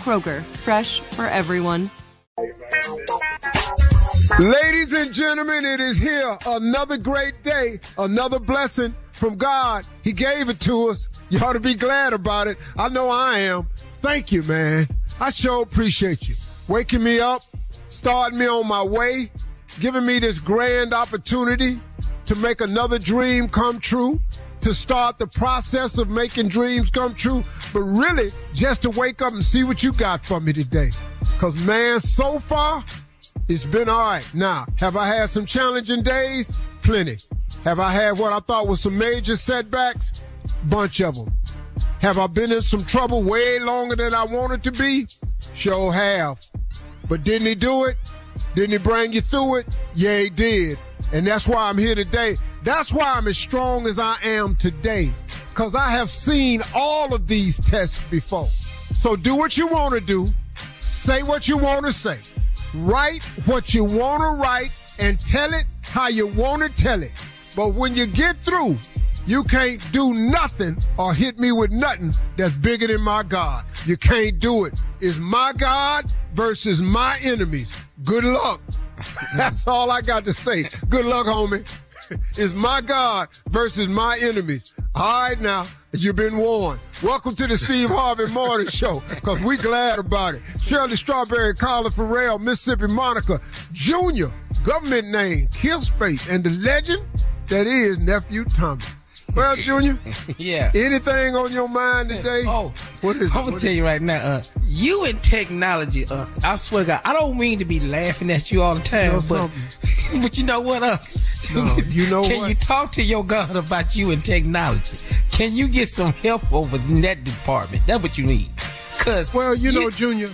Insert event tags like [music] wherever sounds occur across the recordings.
Kroger, fresh for everyone. Ladies and gentlemen, it is here. Another great day, another blessing from God. He gave it to us. You ought to be glad about it. I know I am. Thank you, man. I sure appreciate you. Waking me up, starting me on my way, giving me this grand opportunity to make another dream come true, to start the process of making dreams come true, but really just to wake up and see what you got for me today. Cause man, so far, it's been all right. Now, have I had some challenging days? Plenty. Have I had what I thought was some major setbacks? Bunch of them. Have I been in some trouble way longer than I wanted to be? Sure have. But didn't he do it? Didn't he bring you through it? Yeah, he did. And that's why I'm here today. That's why I'm as strong as I am today. Cause I have seen all of these tests before. So do what you want to do. Say what you want to say. Write what you want to write and tell it how you want to tell it. But when you get through, you can't do nothing or hit me with nothing that's bigger than my God. You can't do it. It's my God versus my enemies. Good luck. [laughs] That's all I got to say. Good luck, homie. It's my God versus my enemies. All right now, you've been warned. Welcome to the Steve Harvey Morning [laughs] Show, because we glad about it. Shirley Strawberry, Carla Ferrell, Mississippi Monica, Junior, government name, Kill Space, and the legend that is Nephew Tommy. Well, Junior. [laughs] yeah. Anything on your mind today? Oh, what is? I'm gonna tell you right now. Uh, you and technology. Uh, I swear to God, I don't mean to be laughing at you all the time, You know but [laughs] but you know what? Uh, No, you know [laughs] can what? you talk to your God about you and technology? Can you get some help over in that department? That's what you need. Cause Well, you know, Junior.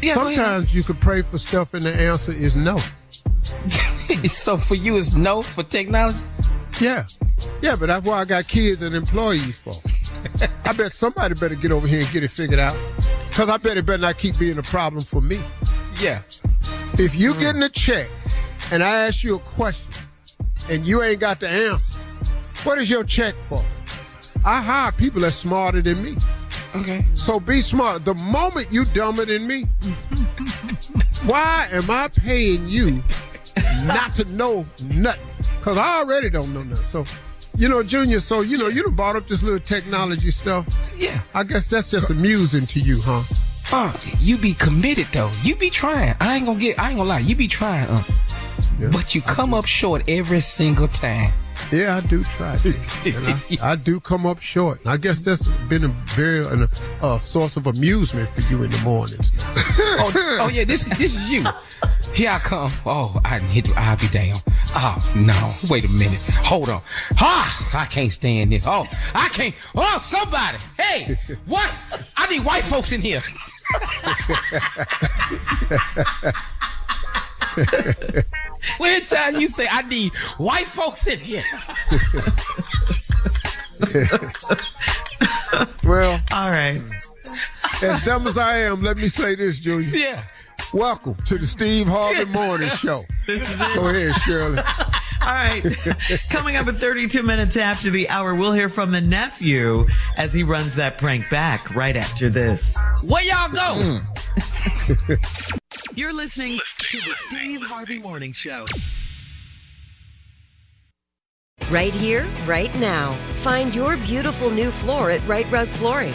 yeah. Sometimes you could pray for stuff and the answer is no. so for you, it's no for technology. Yeah. Yeah, but that's why I got kids and employees for. [laughs] I bet somebody better get over here and get it figured out. Because I bet it better not keep being a problem for me. Yeah. If you mm. getting a check and I ask you a question and you ain't got the answer, what is your check for? I hire people that's smarter than me. Okay. So be smart. The moment you dumber than me, [laughs] why am I paying you not to know nothing? Because I already don't know nothing. So, you know, Junior, so, you know, you done brought up this little technology stuff. Yeah. I guess that's just amusing to you, huh? Uh, you be committed though. You be trying. I ain't gonna get. I ain't gonna lie. You be trying. Uh, but you come up short every single time. Yeah, I do try. [laughs] I, I, do come up short. I guess that's been a very a, a source of amusement for you in the mornings. [laughs] oh, oh yeah, this this is you. [laughs] Here I come. Oh, I hit. I'll be down. Oh no! Wait a minute. Hold on. Ah, I can't stand this. Oh, I can't. Oh, somebody. Hey, [laughs] what? I need white folks in here. when time you say I need white folks in here. [laughs] well, all right. As dumb as I am, let me say this, Junior. Yeah. Welcome to the Steve Harvey Morning [laughs] Show. This is it. Go ahead, Shirley. [laughs] All right. Coming up at 32 minutes after the hour, we'll hear from the nephew as he runs that prank back right after this. Where y'all go? Mm. [laughs] You're listening to the Steve Harvey Morning Show. Right here, right now. Find your beautiful new floor at Rite Rug Flooring.